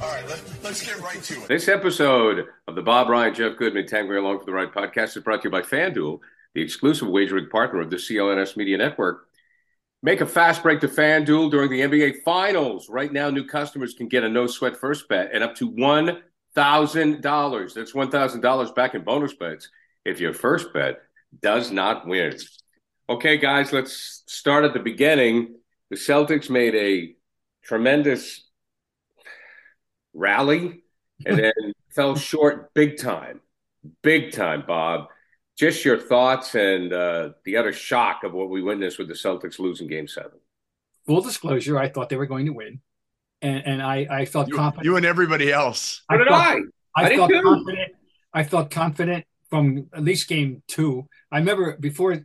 All right, let, let's get right to it. This episode of the Bob Ryan, Jeff Goodman, Tanguay Along for the Ride podcast is brought to you by FanDuel, the exclusive wagering partner of the CLNS Media Network. Make a fast break to FanDuel during the NBA Finals. Right now, new customers can get a no sweat first bet and up to $1,000. That's $1,000 back in bonus bets if your first bet does not win. Okay, guys, let's start at the beginning. The Celtics made a tremendous rally and then fell short big time. Big time, Bob. Just your thoughts and uh, the utter shock of what we witnessed with the Celtics losing game seven. Full disclosure, I thought they were going to win. And and I, I felt You, confident. you and everybody else. So did felt, I. I I felt confident. I felt confident from at least game two. I remember before at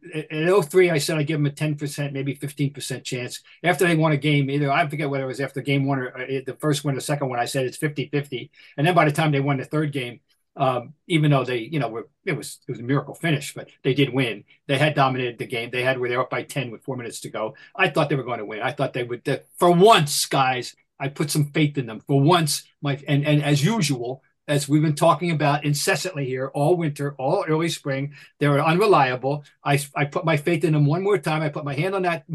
03, I said I give them a 10%, maybe 15% chance. After they won a game, either I forget whether it was after game one or uh, the first one or second one, I said it's 50 50. And then by the time they won the third game, um, even though they, you know, were it was it was a miracle finish, but they did win. They had dominated the game. They had were they were up by 10 with four minutes to go. I thought they were going to win. I thought they would that for once, guys, I put some faith in them. For once, my and and as usual, as we've been talking about incessantly here all winter, all early spring. They were unreliable. I, I put my faith in them one more time. I put my hand on that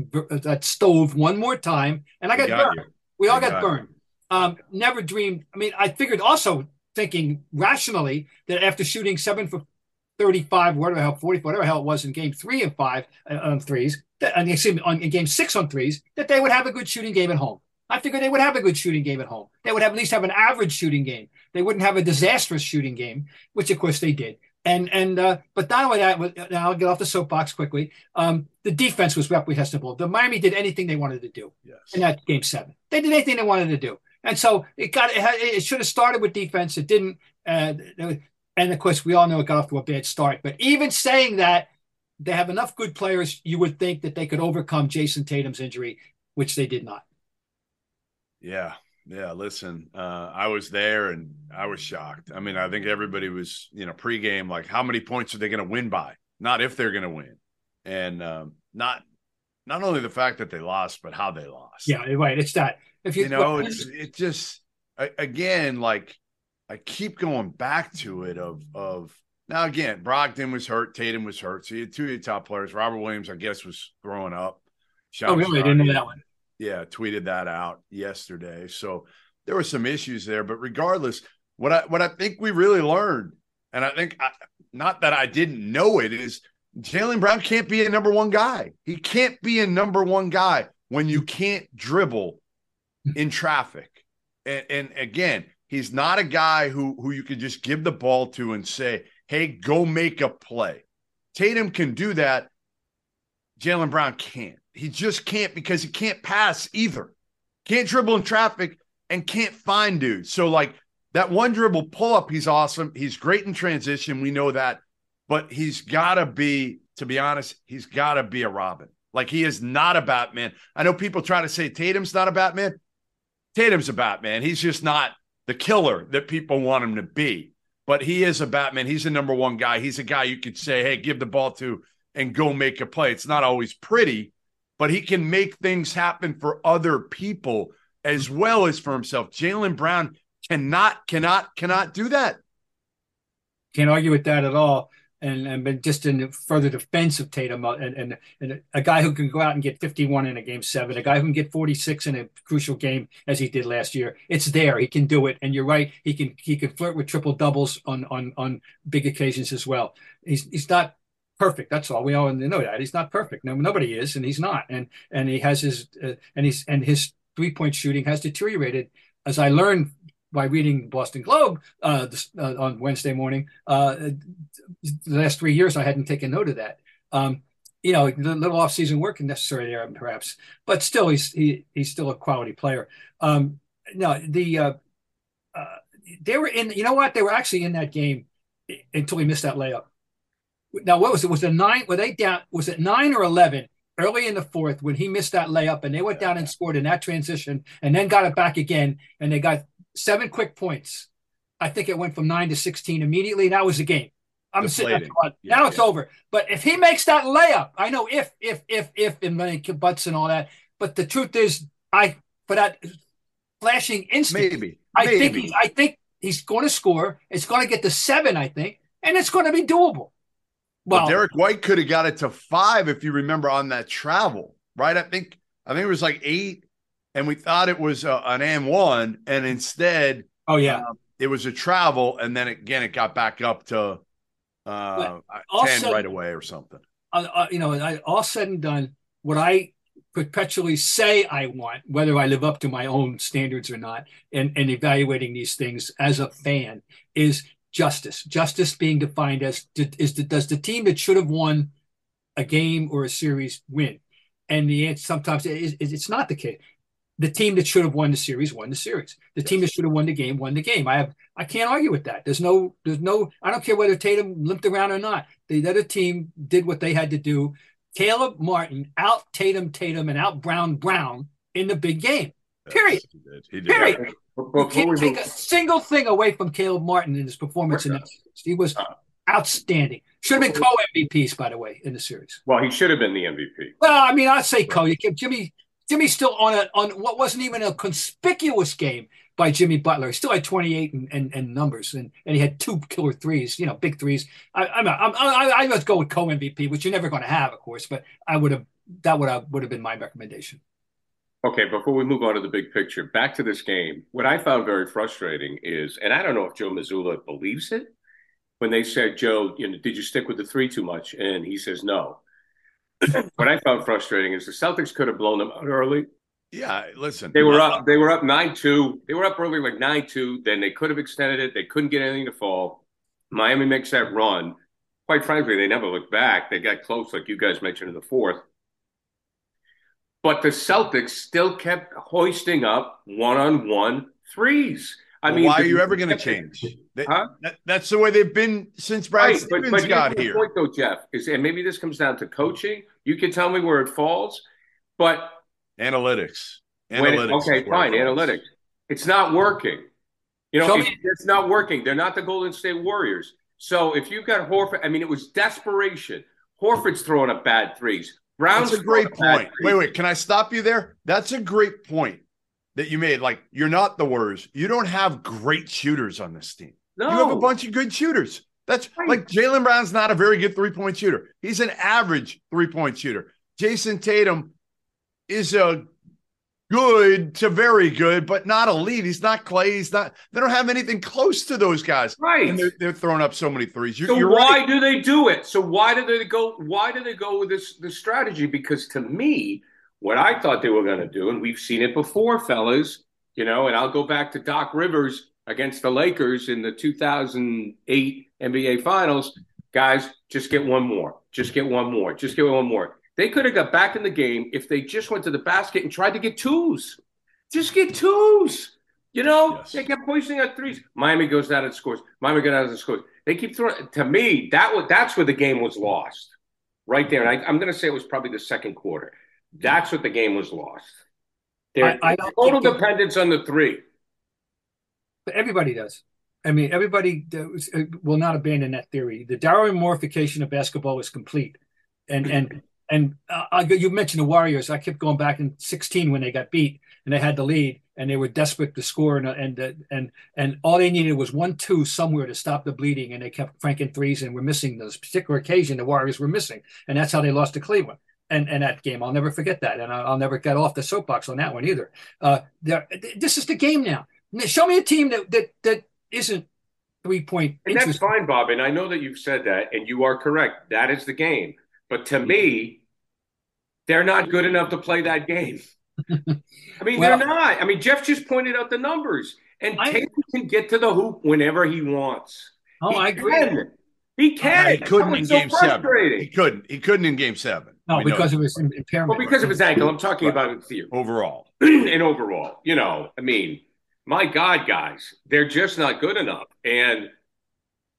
that stove one more time, and I got, got burned. you. We all got, got burned. Um, never dreamed. I mean, I figured also thinking rationally that after shooting seven for 35, whatever the hell, 40, whatever the hell it was in game three and five uh, on threes, that, and excuse me, on, in game six on threes, that they would have a good shooting game at home. I figured they would have a good shooting game at home. They would have at least have an average shooting game. They wouldn't have a disastrous shooting game, which of course they did. And and uh, but not only that, and I'll get off the soapbox quickly. Um, the defense was reprehensible. The Miami did anything they wanted to do Yes. in that game seven. They did anything they wanted to do, and so it got it, had, it should have started with defense. It didn't, uh, and of course we all know it got off to a bad start. But even saying that, they have enough good players. You would think that they could overcome Jayson Tatum's injury, which they did not. Yeah. Yeah. Listen, uh, I was there and I was shocked. I mean, I think everybody was, you know, pregame, like, how many points are they going to win by? Not if they're going to win. And um, not not only the fact that they lost, but how they lost. Yeah, right. It's that. If you, you know, it's it just again, like I keep going back to it of of now again, Brogdon was hurt, Tatum was hurt. So you had two of your top players. Robert Williams, I guess, was throwing up. oh really? I didn't know that one. Yeah, tweeted that out yesterday. So there were some issues there, but regardless, what I what I think we really learned, and I think I, not that I didn't know it, is Jaylen Brown can't be a number one guy. He can't be a number one guy when you can't dribble in traffic. And, and again, he's not a guy who who you can just give the ball to and say, "Hey, go make a play." Tatum can do that. Jaylen Brown can't. He just can't because he can't pass either. Can't dribble in traffic and can't find dudes. So like that one dribble pull up, he's awesome. He's great in transition. We know that, but he's got to be, to be honest, he's got to be a Robin. Like he is not a Batman. I know people try to say Tatum's not a Batman. Tatum's a Batman. He's just not the killer that people want him to be. But he is a Batman. He's a number one guy. He's a guy you could say, hey, give the ball to and go make a play. It's not always pretty, but he can make things happen for other people as well as for himself. Jaylen Brown cannot, cannot, cannot do that. Can't argue with that at all. And and just in further defense of Tatum uh, and, and and a guy who can go out and get 51 in a game seven, a guy who can get 46 in a crucial game as he did last year. It's there. He can do it. And you're right. He can he can flirt with triple doubles on on on big occasions as well. He's he's not perfect. That's all. We all know that he's not perfect. No, nobody is, and he's not. And and he has his uh, and he's and his three point shooting has deteriorated. As I learned by reading the Boston Globe uh, this, uh, on Wednesday morning. Uh, the last three years, I hadn't taken note of that. Um, you know, the little off-season work necessary there, perhaps, but still, he's he, he's still a quality player. Um, no, the uh, uh, they were in. You know what? They were actually in that game until he missed that layup. Now, what was it? Was it nine? Were they down? Was it nine or eleven? Early in the fourth, when he missed that layup, and they went down and scored in that transition, and then got it back again, and they got seven quick points. I think it went from nine to 16 immediately. That was the game. I'm Deflating. sitting there, now yeah, it's over. But if he makes that layup, I know if, if, if, if, and many buts and all that. But the truth is, I, for that flashing instant, maybe, I maybe. think, he's, I think he's going to score. It's going to get to seven, I think, and it's going to be doable. Well, well Derrick White could have got it to five if you remember on that travel, right? I think, I think it was like eight and we thought it was uh, an M one, and instead, oh yeah, um, it was a travel, and then again it got back up to uh, ten right away or something. Uh, uh, you know, I, all said and done, what I perpetually say I want, whether I live up to my own standards or not, and, and evaluating these things as a fan, is justice. Justice being defined as is the, does the team that should have won a game or a series win? And the answer sometimes is, it's not the case the team that should have won the series won the series. The yes. team that should have won the game won the game. I have I can't argue with that. There's no there's no I don't care whether Tatum limped around or not. The other team did what they had to do. Caleb Martin out Tatum Tatum and out Brown Brown in the big game. Period. Yes, he did. He did. Period. You can't take a single thing away from Caleb Martin in his performance in that series. He was uh, outstanding. Should have been co MVPs, by the way, in the series. Well, he should have been the MVP. Well, I mean, I'd say co. You give Jimmy Jimmy's still on a on what wasn't even a conspicuous game by Jimmy Butler. He still had 28 and, and, and, numbers, and, and he had two killer threes, you know, big threes. I, I'm, I'm, I, I let's go with co MVP, which you're never going to have, of course, but I would have that would have would have been my recommendation. Okay, before we move on to the big picture, back to this game. What I found very frustrating is, and I don't know if Joe Mazzulla believes it, when they said, Joe, you know, did you stick with the three too much? And he says no what I found frustrating is the Celtics could have blown them out early. Yeah, listen. They were up. They were up nine two. They were up early, like nine two. Then they could have extended it. They couldn't get anything to fall. Miami makes that run. Quite frankly, they never looked back. They got close, like you guys mentioned in the fourth. But the Celtics still kept hoisting up one on one threes. I well, mean, why are you ever going to change? They, huh? that, that's the way they've been since Brad right, Stevens but, but got here. Point though, Jeff is, and maybe this comes down to coaching. You can tell me where it falls, but analytics. Analytics. It, okay, fine. It analytics. It's not working. You know, it's, it's not working. They're not the Golden State Warriors. So if you've got Horford, I mean, it was desperation. Horford's throwing up bad threes. Brown's That's a great point. Wait, wait. Can I stop you there? That's a great point that you made. Like you're not the Warriors. You don't have great shooters on this team. No. You have a bunch of good shooters. That's right. like Jaylen Brown's not a very good three point shooter. He's an average three point shooter. Jayson Tatum is a good to very good, but not elite. He's not Clay. He's not. They don't have anything close to those guys. Right. And they're, they're throwing up so many threes. You're, so you're why right. do they do it? So why do they go? Why do they go with this this strategy? Because to me, what I thought they were going to do, and we've seen it before, fellas, you know, and I'll go back to Doc Rivers against the Lakers in the 2008 NBA Finals. Guys, just get one more. Just get one more. Just get one more. They could have got back in the game if they just went to the basket and tried to get twos. Just get twos. You know, yes. they kept pushing at threes. Miami goes down and scores. Miami goes down and scores. They keep throwing. To me, that was that's where the game was lost, right there. And I, am going to say it was probably the second quarter. That's what the game was lost. Their total dependence on the three. But everybody does. I mean, everybody does, uh, will not abandon that theory. The Darwin Darwinification of basketball is complete, and and and uh, you mentioned the Warriors. I kept going back in '16 when they got beat and they had the lead and they were desperate to score and and and and all they needed was one two somewhere to stop the bleeding and they kept franking threes and were missing this particular occasion the Warriors were missing and that's how they lost to Cleveland and and that game I'll never forget that and I'll, never get off the soapbox on that one either. Uh, this is the game now. Show me a team that that that isn't three point. And that's fine, Bob. And I know that you've said that, and you are correct. That is the game. But to me, they're not good enough to play that game. I mean, well, they're not. I mean, Jeff just pointed out the numbers, and I, Tatum can get to the hoop whenever he wants. Oh, he I agree. Can. He can. He couldn't in so game seven. He couldn't. He couldn't in game seven. No, we because of his impairment. Well, because of his ankle. I'm talking right. about in theory. Overall. and overall, you know, I mean, my God, guys, they're just not good enough. And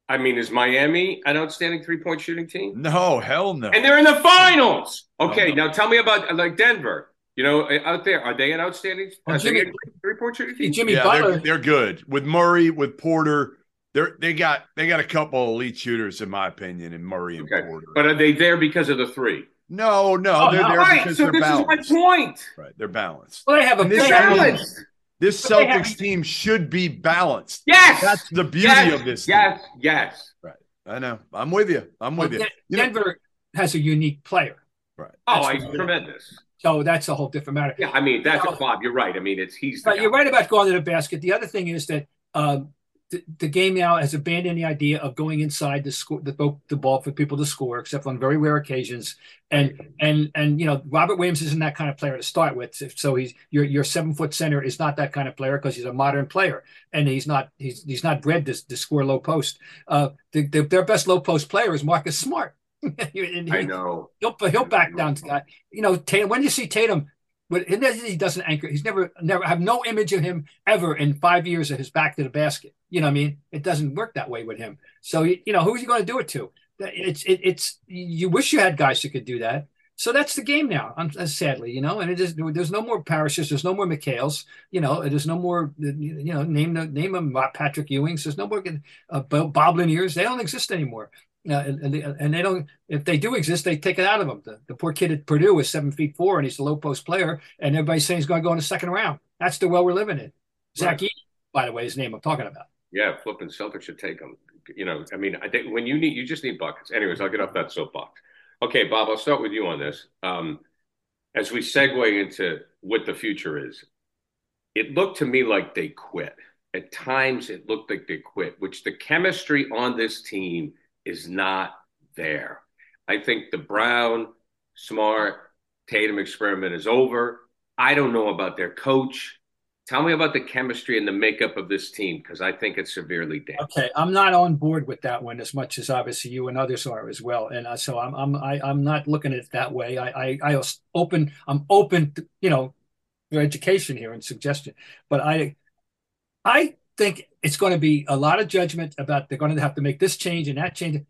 I mean, is Miami an outstanding three point shooting team? No, hell no. And they're in the finals. Okay, no. now tell me about like Denver. You know, eh, out there, are they an outstanding well, Jimmy, three point shooting team? Jimmy yeah, Butler. They're, they're, good with Murray, with Porter. They're they got they got a couple elite shooters in my opinion, in Murray and okay. Porter. But are they there because of the three? No, no, oh, they're no. there right, because so they're this balanced. is my point. Right, they're balanced. Well, they have a this balance. This Celtics have, team should be balanced. Yes, that's the beauty yes, of this. Yes, team. yes, right. I know. I'm with you. I'm with well, you. you. Denver know, has a unique player. Right. Oh, I, tremendous. So that's a whole different matter. Yeah, I mean that's so, a Bob. You're right. I mean it's he's. But you're right about going to the basket. The other thing is that um, the, the, game now has abandoned the idea of going inside the score the, the ball for people to score, except on very rare occasions. And and and you know Robert Williams isn't that kind of player to start with. So he's your your seven foot center is not that kind of player because he's a modern player and he's not he's he's not bred to, to score low post. Uh, the, the, their best low post player is Marcus Smart. he, I know. He'll he'll back down to guy. You know, Tatum, when you see Tatum, but he doesn't anchor. He's never never have no image of him ever in five years of his back to the basket. You know what I mean? It doesn't work that way with him. So you you know, who's he going to do it to? It's it, it's you wish you had guys who could do that. So that's the game now. Uh, sadly, you know, and it is. There's no more Parishes. There's no more McHales. You know, there's no more. You know, name the name of Patrick Ewings. There's no more uh, Bob Laniers. They don't exist anymore. Uh, and, and, they, and, they, don't. If they do exist, they take it out of them. The, the, poor kid at Purdue is seven feet four, and he's a low post player, and everybody's saying he's going to go in the second round. That's the world we're living in. Zach right. by the way, his name I'm talking about. Yeah, flipping Celtics should take them. You know, I mean, I think when you need, you just need buckets. Anyways, I'll get off that soapbox. Okay, Bob, I'll start with you on this. Um, as we segue into what the future is, it looked to me like they quit. At times, it looked like they quit, which the chemistry on this team is not there. I think the Brown, Smart, Tatum experiment is over. I don't know about their coach. Tell me about the chemistry and the makeup of this team because I think it's severely damaged. Okay, I'm not on board with that one as much as obviously you and others are as well, and uh, so I'm I'm I, am i am not looking at it that way. I I, I open I'm open to, you know your education here and suggestion, but I I think it's going to be a lot of judgment about they're going to have to make this change and that change.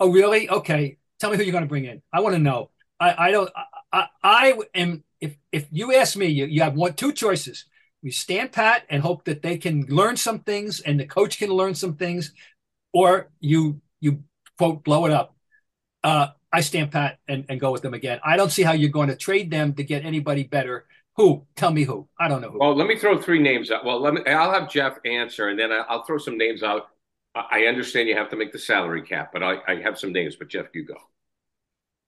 Oh, really? Okay, tell me who you're going to bring in. I want to know. I I don't I I am if if you ask me, you, you have one two choices we stand pat and hope that they can learn some things and the coach can learn some things, or you you quote blow it up. Uh, I stand pat and, and go with them again. I don't see how you're going to trade them to get anybody better. Who? Tell me who. I don't know who. Well, let me throw three names out. Well, let me. I'll have Jeff answer, and then I'll throw some names out. I understand you have to make the salary cap, but I, I have some names. But Jeff, you go.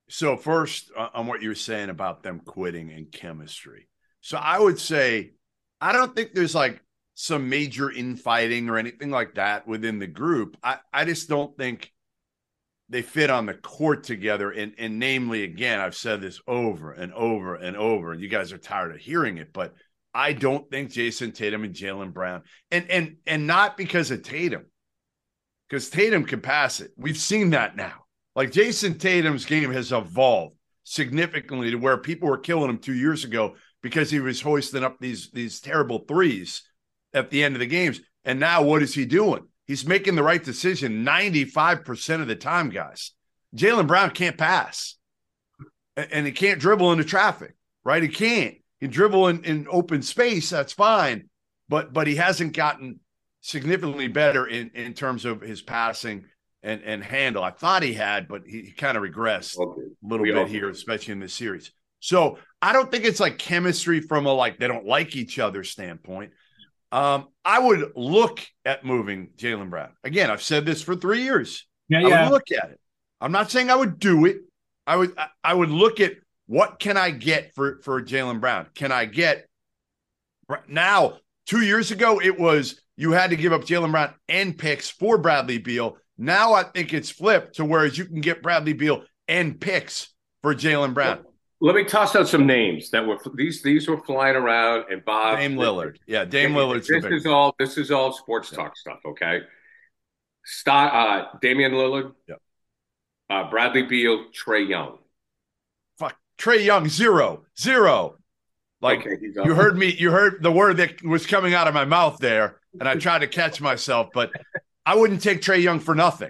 So first, uh, on what you were saying about them quitting and chemistry. So I would say I don't think there's like some major infighting or anything like that within the group. I, I just don't think they fit on the court together. And, and namely, again, I've said this over and over and over, and you guys are tired of hearing it, but I don't think Jayson Tatum and Jaylen Brown, and and and not because of Tatum, because Tatum can pass it. We've seen that now. Like Jayson Tatum's game has evolved significantly to where people were killing him two years ago because he was hoisting up these these terrible threes at the end of the games. And now what is he doing? He's making the right decision 95% of the time, guys. Jaylen Brown can't pass. And he can't dribble into traffic, right? He can't. He dribble in, in open space, that's fine. But but he hasn't gotten significantly better in in terms of his passing and and handle. I thought he had, but he, he kind of regressed Okay. a little We bit here, especially in this series. So I don't think it's like chemistry from a like they don't like each other standpoint. Um, I would look at moving Jaylen Brown. Again, I've said this for three years. Yeah, I yeah. would look at it. I'm not saying I would do it. I would I- I would look at what can I get for for Jaylen Brown? Can I get now? Two years ago, it was you had to give up Jaylen Brown and picks for Bradley Beal. Now I think it's flipped to whereas you can get Bradley Beal and picks for Jaylen Brown. Let me toss out some names that were these these were flying around and Bob Dame Lillard, yeah, Dame Lillard's the This is all this is all sports talk stuff, okay? Stott, uh, Damian Lillard, Yep. uh, Bradley Beal, Trae Young. fuck Trae Young zero zero. Like Okay, you heard me, you heard the word that was coming out of my mouth there, and I tried to catch myself, but I wouldn't take Trae Young for nothing.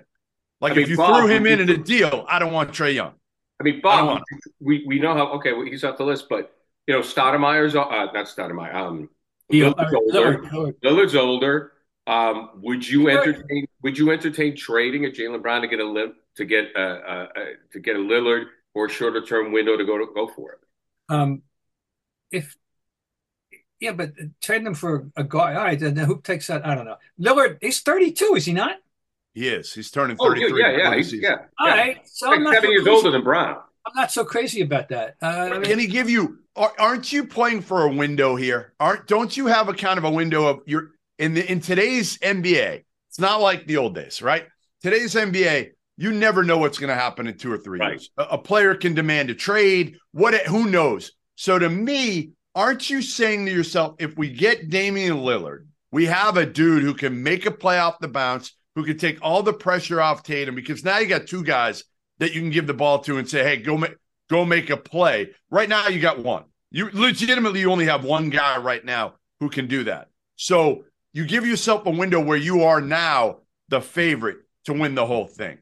Like I mean, if you Bob, threw him in in a deal, I don't want Trae Young. I mean, Bob, want we, we know how okay, well, he's off the list, but you know, Stoudemire's uh, not Stoudemire. Um, Lillard's older. Lillard, Lillard. Lillard's older. Um, would you entertain? Would you entertain trading a Jaylen Brown to get a lim- to get a, uh, uh, to get a Lillard or a shorter term window to go to go for it? Um, if yeah, but trade them for a guy. All right, then who takes that? I don't know. Lillard, he's 32, is he not? He is. He's turning Oh, 33. yeah, yeah, he's, yeah. All yeah. right, so Like I'm not seven so years crazy- older than Brown. I'm not so crazy about that. Uh, I mean, Can he give you? Aren't you playing for a window here? Aren't? Don't you have a kind of a window of your in the in today's NBA? It's not like the old days, right? Today's NBA, you never know what's going to happen in two or three Right. years. A, a player can demand a trade. What? Who knows? So to me, aren't you saying to yourself, if we get Damian Lillard, we have a dude who can make a play off the bounce, who can take all the pressure off Tatum, because now you got two guys that you can give the ball to and say, hey, go make go make a play. Right now, you got one. You legitimately you only have one guy right now who can do that. So you give yourself a window where you are now the favorite to win the whole thing.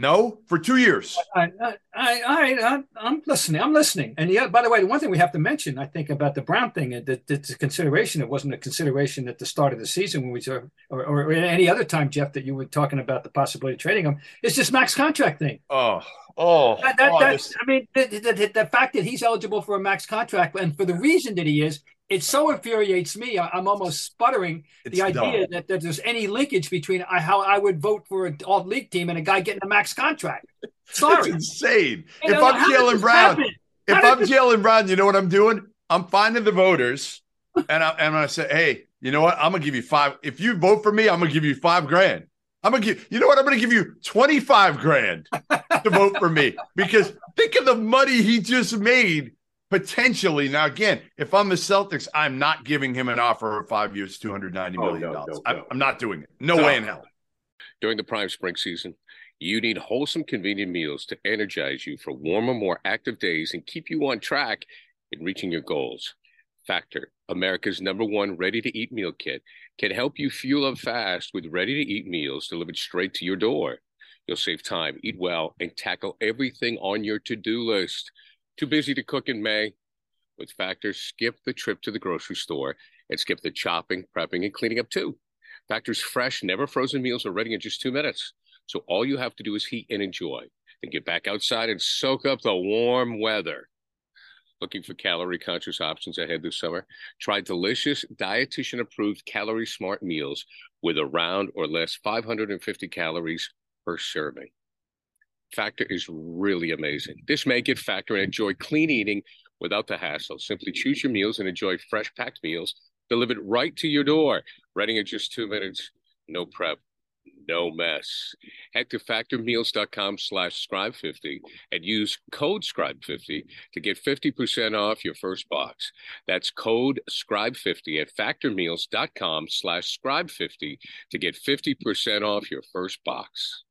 No, for two years. I, I, I, I, I'm listening. I'm listening. And yeah, by the way, the one thing we have to mention, I think, about the Brown thing, uh, that that's a consideration. It wasn't a consideration at the start of the season when we saw, or, or any other time, Jeff, that you were talking about the possibility of trading him. It's this max contract thing. Oh, oh, That, that, oh, that's, I mean, the, the, the, the fact that he's eligible for a max contract, and for the reason that he is, it so infuriates me. I, I'm almost sputtering it's the idea that, that there's any linkage between I, how I would vote for an alt league team and a guy getting a max contract. It's insane. You if know, I'm Jaylen Brown, happen? if How I'm this- Jaylen Brown, you know what I'm doing? I'm finding the voters, and I, and I say, hey, you know what? I'm gonna give you five. If you vote for me, I'm gonna give you five grand. I'm gonna give. You know what? I'm gonna give you 25 grand to vote for me because think of the money he just made potentially. Now, again, if I'm the Celtics, I'm not giving him an offer of five years, 290 Oh, million no, dollars. no, I'm, no. I'm not doing it. No, No. way in hell. During the prime spring season, you need wholesome, convenient meals to energize you for warmer, more active days and keep you on track in reaching your goals. Factor, America's number one ready to eat meal kit, can help you fuel up fast with ready to eat meals delivered straight to your door. You'll save time, eat well, and tackle everything on your to do list. Too busy to cook in May? With Factor, skip the trip to the grocery store and skip the chopping, prepping, and cleaning up too. Factor's fresh, never frozen meals are ready in just two minutes. So all you have to do is heat and enjoy. Then get back outside and soak up the warm weather. Looking for calorie conscious options ahead this summer? Try delicious, dietitian approved calorie smart meals with around or less 550 calories per serving. Factor is really amazing. This may get Factor and enjoy clean eating without the hassle. Simply choose your meals and enjoy fresh packed meals delivered right to your door, ready in just two minutes. No prep, no mess. Head to factormeals.com slash scribe50 and use code scribe50 to get 50% off your first box. That's code scribe50 at factormeals.com slash scribe50 to get 50% off your first box.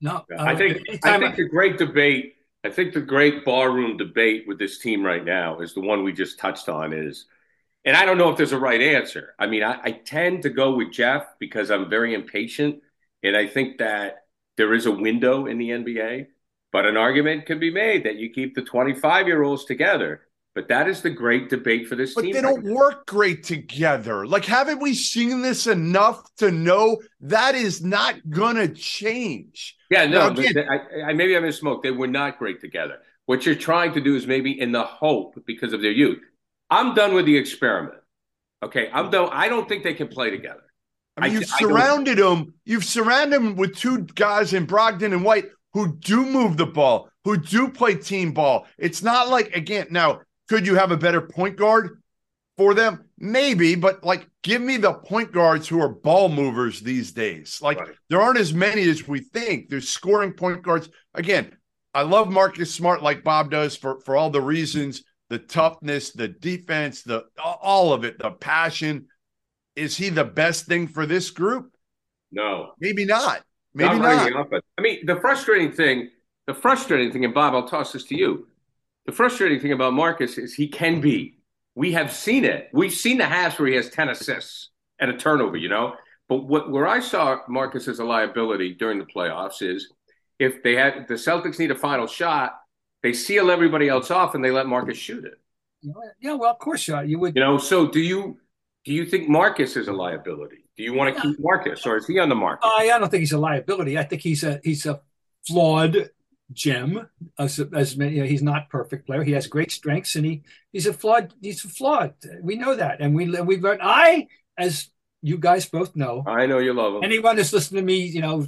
No, no. I uh, think I anytime think the great debate, I think the great barroom debate with this team right now is the one we just touched on is and I don't know if there's a right answer. I mean, I, I tend to go with Jeff because I'm very impatient. And I think that there is a window in the NBA, but an argument can be made that you keep the 25 year olds together But that is the great debate for this But team. they don't work great together. Like, haven't we seen this enough to know that is not gonna change? Yeah, no, but again- I, I maybe I misspoke. They were not great together. What you're trying to do is maybe in the hope because of their youth. I'm done with the experiment. Okay, I'm done. I don't think they can play together. I mean, I- you've surrounded them. You've surrounded them with two guys in Brogdon and White who do move the ball, who do play team ball. It's not like again. Now, could you have a better point guard for them? Maybe, but like, give me the point guards who are ball movers these days. Like, Right. there aren't as many as we think. There's scoring point guards. Again, I love Marcus Smart like Bob does for for all the reasons, the toughness, the defense, the all of it, the passion. Is he the best thing for this group? No, Maybe not. Maybe not not. running the offense. I mean, the frustrating thing, the frustrating thing, and Bob, I'll toss this to you. The frustrating thing about Marcus is he can be. We have seen it. We've seen the halves where he has 10 assists and a turnover, you know? But what where I saw Marcus as a liability during the playoffs is if they had the Celtics need a final shot, they seal everybody else off and they let Marcus shoot it. Yeah, well, of course, uh, you would. You know, so do you do you think Marcus is a liability? Do you want to keep Marcus or is he on the market? I, I don't think he's a liability. I think he's a he's a flawed gem. As, as many, you know, he's not perfect player. He has great strengths, and he he's a flawed. He's a flawed. We know that, and we we've learned. I, as you guys both know, I know you love him. anyone that's listened to me, you know,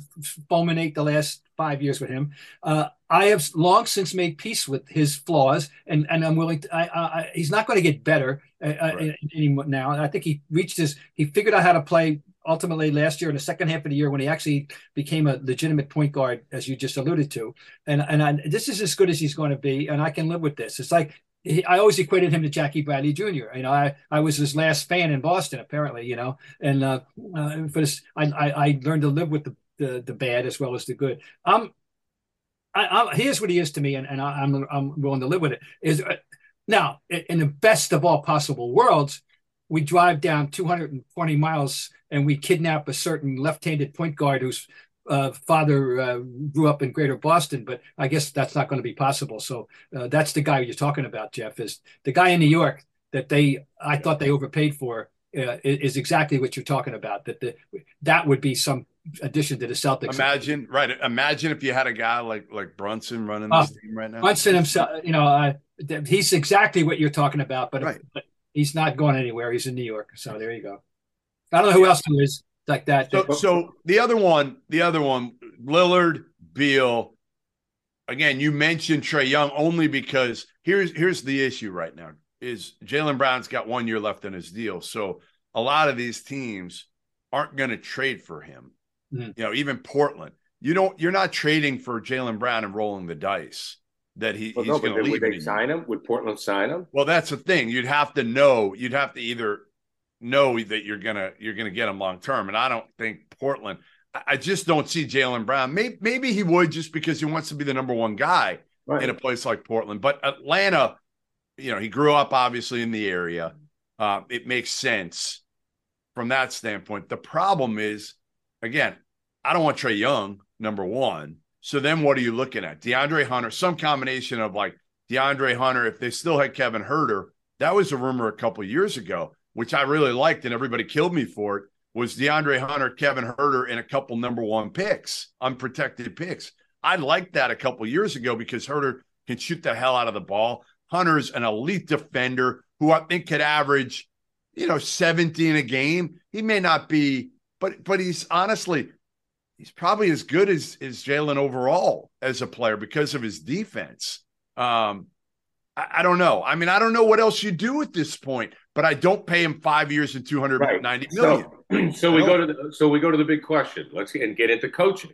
fulminate the last five years with him. Uh, I have long since made peace with his flaws, and and I'm willing to. I, I, I he's not going to get better uh, Right. anymore now. I think he reached his. He figured out how to play ultimately last year in the second half of the year when he actually became a legitimate point guard, as you just alluded to. And and I, this is as good as he's going to be, and I can live with this. It's like he, I always equated him to Jackie Bradley Jr. You know, I, I was his last fan in Boston, apparently. You know, and uh, uh, for this, I, I I learned to live with the, the the bad as well as the good. Um, I, I, here's what he is to me, and, and I, I'm I'm willing to live with it. Is uh, now in the best of all possible worlds, we drive down 220 miles and we kidnap a certain left-handed point guard whose uh, father uh, grew up in Greater Boston, but I guess that's not going to be possible. So uh, that's the guy you're talking about, Jeff. Is the guy in New York that they I thought they overpaid for uh, is exactly what you're talking about. That the that would be some addition to the Celtics. Imagine, right? Imagine if you had a guy like like Brunson running Uh, this team right now. Brunson himself, you know, uh, he's exactly what you're talking about, but, Right. but he's not going anywhere. He's in New York, so there you go. I don't know who else is like that. So, so the other one, the other one, Lillard, Beal. Again, you mentioned Trae Young only because here's here's the issue right now is Jaylen Brown's got one year left in his deal, so a lot of these teams aren't going to trade for him. Mhm. You know, even Portland, you don't, you're not trading for Jaylen Brown and rolling the dice that he, Well, he's no, going to leave. would they sign him? Would Portland sign him? Well, that's the thing. You'd have to know. You'd have to either know that you're gonna you're gonna get him long term, and I don't think Portland. I- I just don't see Jaylen Brown. Maybe maybe he would just because he wants to be the number one guy Right. in a place like Portland. But Atlanta, you know, he grew up obviously in the area. Uh, it makes sense from that standpoint. The problem is, again, I don't want Trae Young number one. So then what are you looking at? DeAndre Hunter, some combination of like DeAndre Hunter. If they still had Kevin Huerter, that was a rumor a couple years ago, which I really liked, and everybody killed me for it. Was DeAndre Hunter, Kevin Huerter, and a couple number one picks, unprotected picks. I liked that a couple years ago because Huerter can shoot the hell out of the ball. Hunter's an elite defender who I think could average, you know, 17 a game. He may not be, but but he's honestly, he's probably as good as as Jaylen overall as a player because of his defense. Um, I, I don't know. I mean, I don't know what else you do at this point, but I don't pay him five years and 290 million. So, so we go to the so we go to the big question. Let's and get into coaching.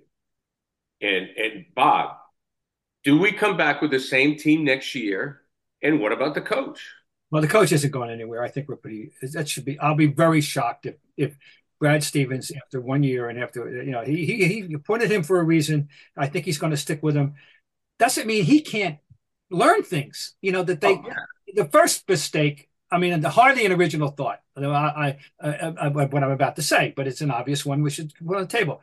And and Bob, do we come back with the same team next year? And what about the coach? Well, the coach isn't going anywhere. I think we're pretty. That should be. I'll be very shocked if if Brad Stevens, after one year and after you know, he he he appointed him for a reason. I think he's going to stick with him. Doesn't mean he can't learn things. You know that they. Oh, yeah. The first mistake. I mean, the hardly an original thought. I, I, I, I, what I'm about to say, but it's an obvious one. We should put on the table.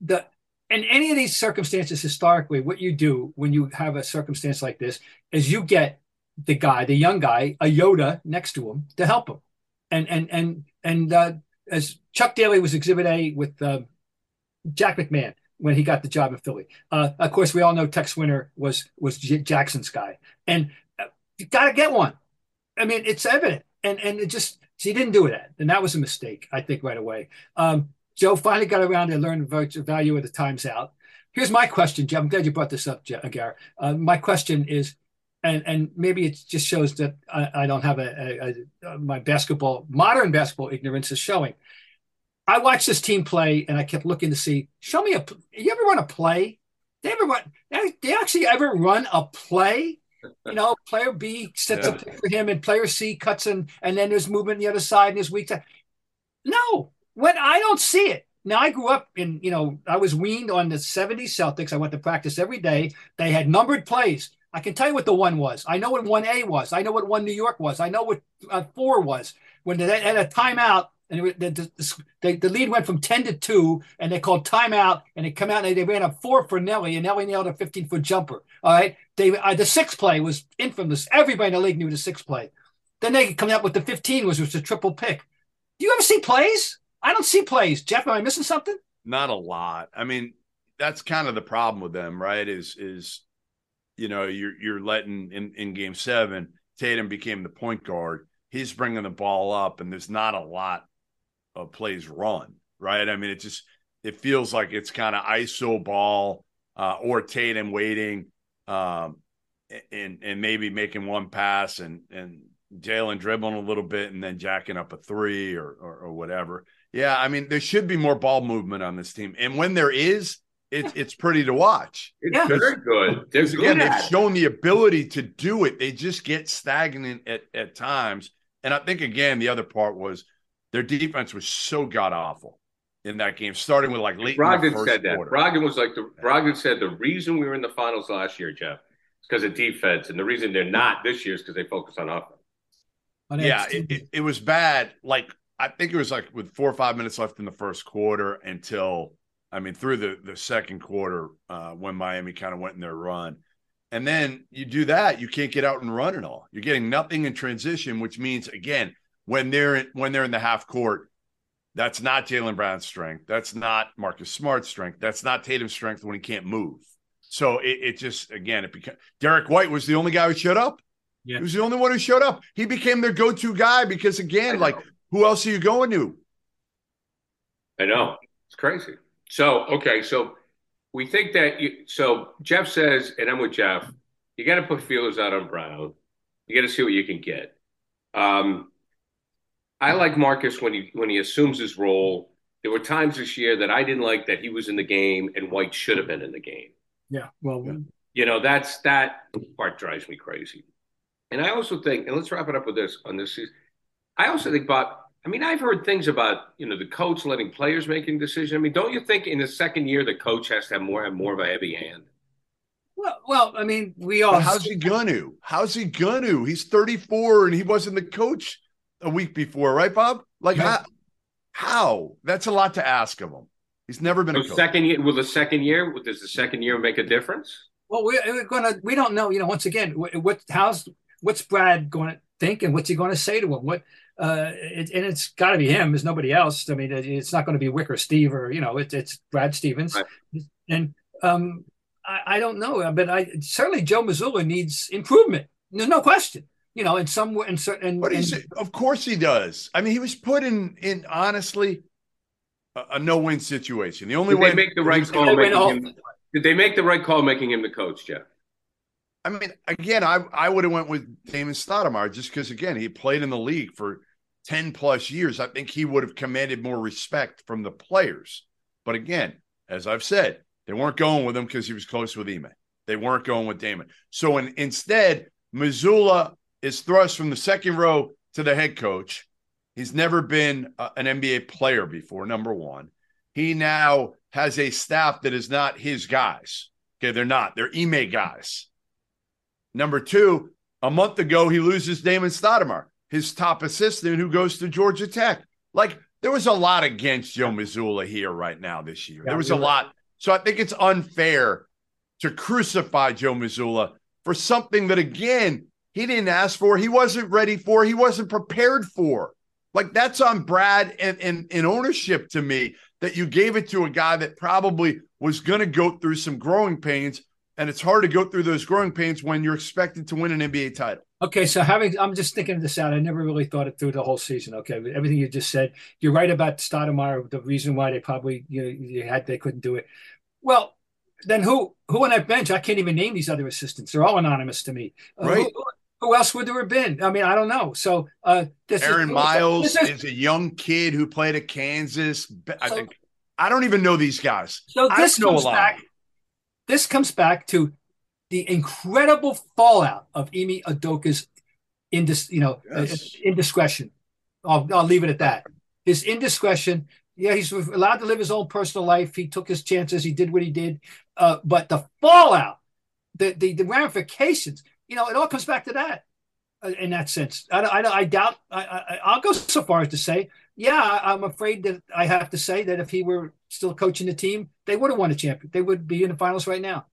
The in any of these circumstances historically, what you do when you have a circumstance like this is you get the guy, the young guy, a Yoda next to him to help him. And and and and uh, as Chuck Daly was Exhibit A with uh, Jack McMahon when he got the job in Philly. Uh, of course, we all know Tex Winter was was J- Jackson's guy, and uh, you got to get one. I mean, it's evident, and and it just he didn't do that, and that was a mistake, I think, right away. Um, Joe finally got around to learn the value of the times out. Here's my question, Jeff. I'm glad you brought this up, Gar. Uh, my question is, and and maybe it just shows that I, I don't have a, a, a, my basketball modern basketball ignorance is showing. I watched this team play, and I kept looking to see. Show me a. You ever run a play? They ever run? They actually ever run a play? You know, player B sets yeah. up for him, and player C cuts in, and then there's movement on the other side, and there's weak side. No, when I don't see it. Now I grew up in, you know, I was weaned on the 70s Celtics. I went to practice every day. They had numbered plays. I can tell you what the one was. I know what one A was. I know what one New York was. I know what uh, four was. When they had a timeout, and the, the, the, the, lead went from 10 to 2 and they called timeout and they come out and they ran a four for Nelly and Nelly nailed a 15 foot jumper. All right? They uh, the six play was infamous. Everybody in the league knew the six play. Then they come out with the 15 which was a triple pick. Do you ever see plays? I don't see plays. Jeff am i missing something? Not a lot. I mean that's kind of the problem with them right is is you know you're you're letting in in game seven tatum became the point guard he's bringing the ball up and there's not a lot of plays run, right? I mean, it just it feels like it's kind of ISO ball uh, or Tatum waiting um, and and maybe making one pass and and Jaylen dribbling a little bit and then jacking up a three or, or, or whatever. Yeah, I mean, there should be more ball movement on this team, and when there is, it's it's pretty to watch. It's yeah. very good. Because again, they've shown the ability to do it. They just get stagnant at at times. And I think again, the other part was their defense was so god awful in that game, starting with like late. Brogdon said that. Quarter. Brogdon was like the Brogdon said the reason we were in the finals last year, Jeff, is because of defense, and the reason they're not this year is because they focus on offense. Yeah, it, it, it was bad. Like I think it was like with four or five minutes left in the first quarter until I mean through the the second quarter uh, when Miami kind of went in their run. And then you do that, you can't get out and run at all. You're getting nothing in transition, which means again when they're in, when they're in the half court. That's not Jaylen Brown's strength. That's not Marcus Smart's strength. That's not Tatum's strength when he can't move. So it, it just again it became Derrick White was the only guy who showed up. Yeah. He was the only one who showed up. He became their go-to guy because again, like who else are you going to? I know. It's crazy. So okay, so we think that you so Jeff says, and I'm with Jeff, you got to put feelers out on Brown. You got to see what you can get. Um, I like Marcus when he when he assumes his role. There were times this year that I didn't like that he was in the game and White should have been in the game. Yeah, well, you know that's that part drives me crazy. And I also think, and let's wrap it up with this on this season. I also think, Bob. I mean, I've heard things about you know the coach letting players making decisions. I mean, don't you think in the second year the coach has to have more have more of a heavy hand? Well, well, I mean, we all. how's he gonna? How's he gonna? He's 34 and he wasn't the coach a week before, right, Bob? Like yeah. how, how? That's a lot to ask of him. He's never been so a coach. second year. Will the second year? Does the second year make a difference? Well, we're, we're gonna. We don't know. You know, once again, what? How's what's Brad going to think, and what's he going to say to him? What? Uh, it, and it's got to be him. There's nobody else. I mean, it's not going to be Wyc or Steve or you know, it, it's Brad Stevens. Right. And um, I, I, don't know, but I certainly Joe Mazzulla needs improvement. There's no question you know, in some way, in certain. But he's, of course he does. I mean, he was put in, in honestly, a, a no-win situation. The only did way they make the right call. Making him, did they make the right call making him the coach, Jeff? I mean, again, I I would have went with Damon Stoudemire just because, again, he played in the league for ten plus years. I think he would have commanded more respect from the players. But again, as I've said, they weren't going with him because he was close with Ime. They weren't going with Damon. So in, instead, Mazzulla is thrust from the second row to the head coach. He's never been uh, a, an NBA player before, number one. He now has a staff that is not his guys. Okay, they're not. They're Ime guys. Number two, a month ago, he loses Damon Stoudemire, his top assistant who goes to Georgia Tech. Like, there was a lot against Joe Mazzulla here right now this year. Yeah, there was a lot. So I think it's unfair to crucify Joe Mazzulla for something that, again, he didn't ask for, he wasn't ready for, he wasn't prepared for. Like that's on Brad and, and, and ownership to me that you gave it to a guy that probably was going to go through some growing pains. And it's hard to go through those growing pains when you're expected to win an NBA title. Okay, so having I'm just thinking this out. I never really thought it through the whole season. Okay, everything you just said, you're right about Stoudamire. The reason why they probably you know you had they couldn't do it. Well, then who who on that bench? I can't even name these other assistants. They're all anonymous to me. Uh, right. Who, who, else would there have been? I mean, I don't know. So uh, this Aaron is, Miles this is, is, a young kid who played at Kansas. I so, think I don't even know these guys. So this comes a lot. back. This comes back to the incredible fallout of Ime Udoka's indis, you know, yes. indiscretion. I'll, I'll leave it at that. His indiscretion. Yeah, he's allowed to live his own personal life. He took his chances. He did what he did. Uh, but the fallout, the, the, the ramifications, you know, it all comes back to that. Uh, in that sense, I, I, I doubt. I, I, will go so far as to say, yeah, I'm afraid that I have to say that if he were still coaching the team, they would have won a champion. They would be in the finals right now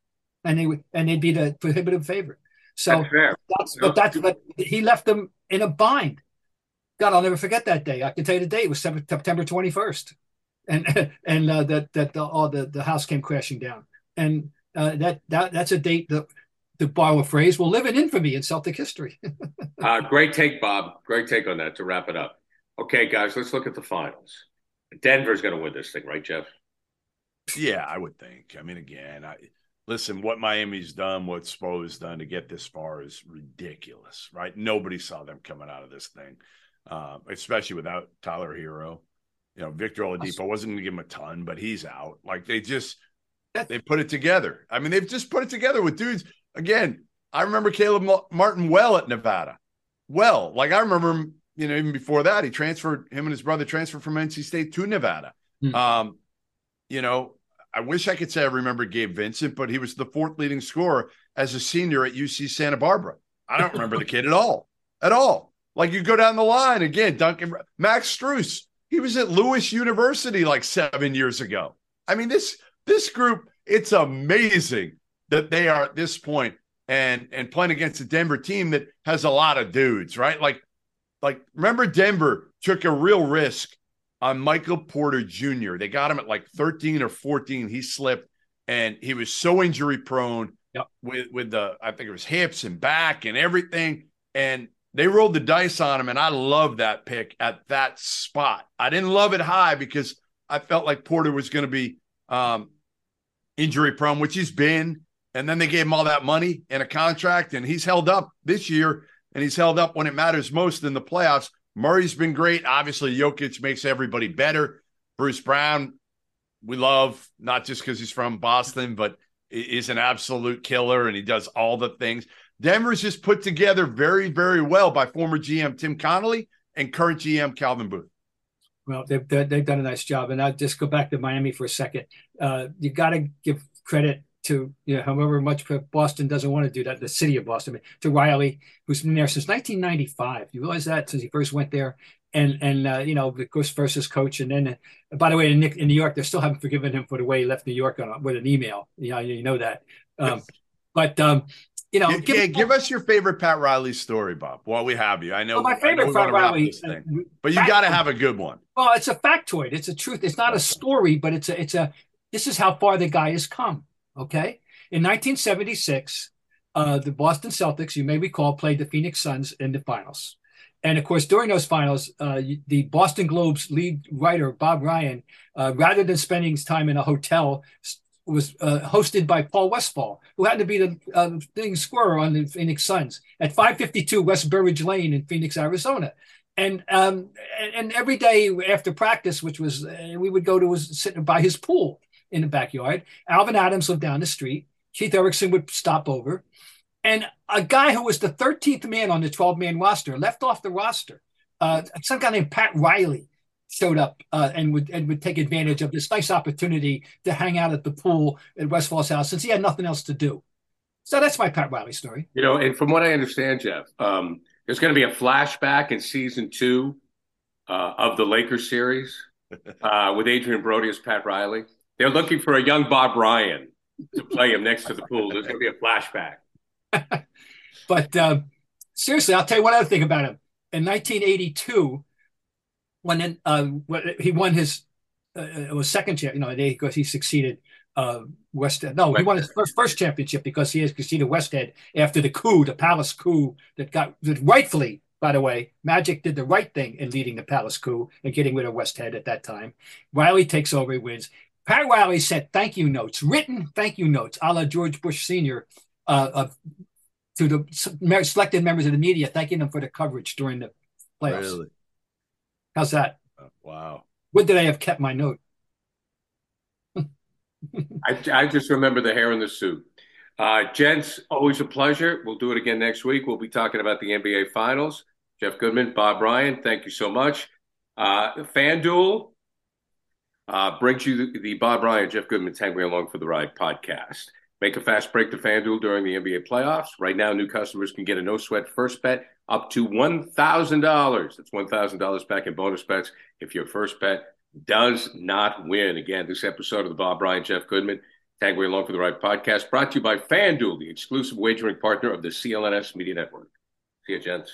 and they would and they'd be the prohibitive favorite. So that's, that's but that's but he left them in a bind. God, I'll never forget that day. I can tell you the date it was September twenty first, and and uh, that that the, all the the house came crashing down, and uh, that that that's a date that. To borrow a phrase, will live in infamy in Celtic history. uh, great take, Bob. Great take on that to wrap it up. Okay, guys, let's look at the finals. Denver's going to win this thing, right, Jeff? Yeah, I would think. I mean, again, I listen, what Miami's done, what Spo's done to get this far is ridiculous, right? Nobody saw them coming out of this thing, uh, especially without Tyler Herro. You know, Victor Oladipo wasn't going to give him a ton, but he's out. Like they just they put it together. I mean, they've just put it together with dudes. Again, I remember Caleb Martin well at Nevada. Well, like I remember him, you know, even before that, he transferred him and his brother transferred from NC State to Nevada. Mm. Um, you know, I wish I could say I remember Gabe Vincent, but he was the fourth leading scorer as a senior at UC Santa Barbara. I don't remember the kid at all, at all. Like you go down the line again, Duncan Max Strus. He was at Lewis University like seven years ago. I mean, this this group, it's amazing that they are at this point and and playing against a Denver team that has a lot of dudes, right? Like, like remember Denver took a real risk on Michael Porter Jr. They got him at like 13 or 14. He slipped and he was so injury prone yep. with, with the, I think it was hips and back and everything. And they rolled the dice on him. And I love that pick at that spot. I didn't love it high because I felt like Porter was going to be um, injury prone, which he's been. And then they gave him all that money and a contract, and he's held up this year, and he's held up when it matters most in the playoffs. Murray's been great. Obviously, Jokic makes everybody better. Bruce Brown, we love not just because he's from Boston, but is an absolute killer and he does all the things. Denver's just put together very, very well by former GM Tim Connolly and current GM Calvin Booth. Well, they've, they've done a nice job. And I'll just go back to Miami for a second. Uh, you got to give credit to you know, however much Boston doesn't want to do that, the city of Boston, to Riley, who's been there since 1995. You realize that since he first went there, and and uh, you know, of course, first as coach, and then uh, by the way, in, Nick, in New York, they still haven't forgiven him for the way he left New York on, with an email. You know, you know that. Um, but um, you know, give, yeah, give us your favorite Pat Riley story, Bob. While we have you, I know. Well, my favorite Pat Riley, uh, but you got to have a good one. Well, it's a factoid. It's a truth. It's not a story, but it's a it's a. This is how far the guy has come. Okay, in 1976, uh, the Boston Celtics, you may recall, played the Phoenix Suns in the finals. And of course, during those finals, uh, the Boston Globe's lead writer, Bob Ryan, uh, rather than spending his time in a hotel, was uh, hosted by Paul Westphal, who happened to be the uh, thing scorer on the Phoenix Suns at 552 West Burridge Lane in Phoenix, Arizona. And um, and every day after practice, which was uh, we would go to his, sit by his pool in the backyard. Alvan Adams lived down the street. Keith Erickson would stop over. And a guy who was the 13th man on the 12 man roster left off the roster. Uh, some guy named Pat Riley showed up uh, and would and would take advantage of this nice opportunity to hang out at the pool at Westphal's house since he had nothing else to do. So that's my Pat Riley story. You know, and from what I understand, Jeff, um, there's going to be a flashback in season two uh, of the Lakers series uh, with Adrien Brody as Pat Riley. They're looking for a young Bob Ryan to play him next to the pool. There's going to be a flashback. but uh, seriously, I'll tell you one other thing about him. In 1982, when uh, he won his uh, it was second champ, you know, because he succeeded uh, Westhead. No, he won his first first championship because he has succeeded Westhead after the coup, the Palace coup that got that rightfully, by the way, Magic did the right thing in leading the Palace coup and getting rid of Westhead at that time. Riley takes over, he wins. Pat Riley said thank you notes, written thank you notes, a la George Bush Sr. Uh, to the selected members of the media, thanking them for the coverage during the playoffs. Really? How's that? Uh, wow. Would that I have kept my note? I, I, just remember the hair in the suit. Uh, gents, always a pleasure. We'll do it again next week. We'll be talking about the NBA Finals. Jeff Goodman, Bob Ryan, thank you so much. Uh, FanDuel uh, brings you the, the Bob Ryan, Jeff Goodman, Me Along for the Ride podcast. Make a fast break to FanDuel during the NBA playoffs. Right now, new customers can get a no sweat first bet up to $1,000. That's $1,000 back in bonus bets if your first bet does not win. Again, this episode of the Bob Ryan, Jeff Goodman, Me Along for the Ride podcast brought to you by FanDuel, the exclusive wagering partner of the CLNS Media Network. See you, gents.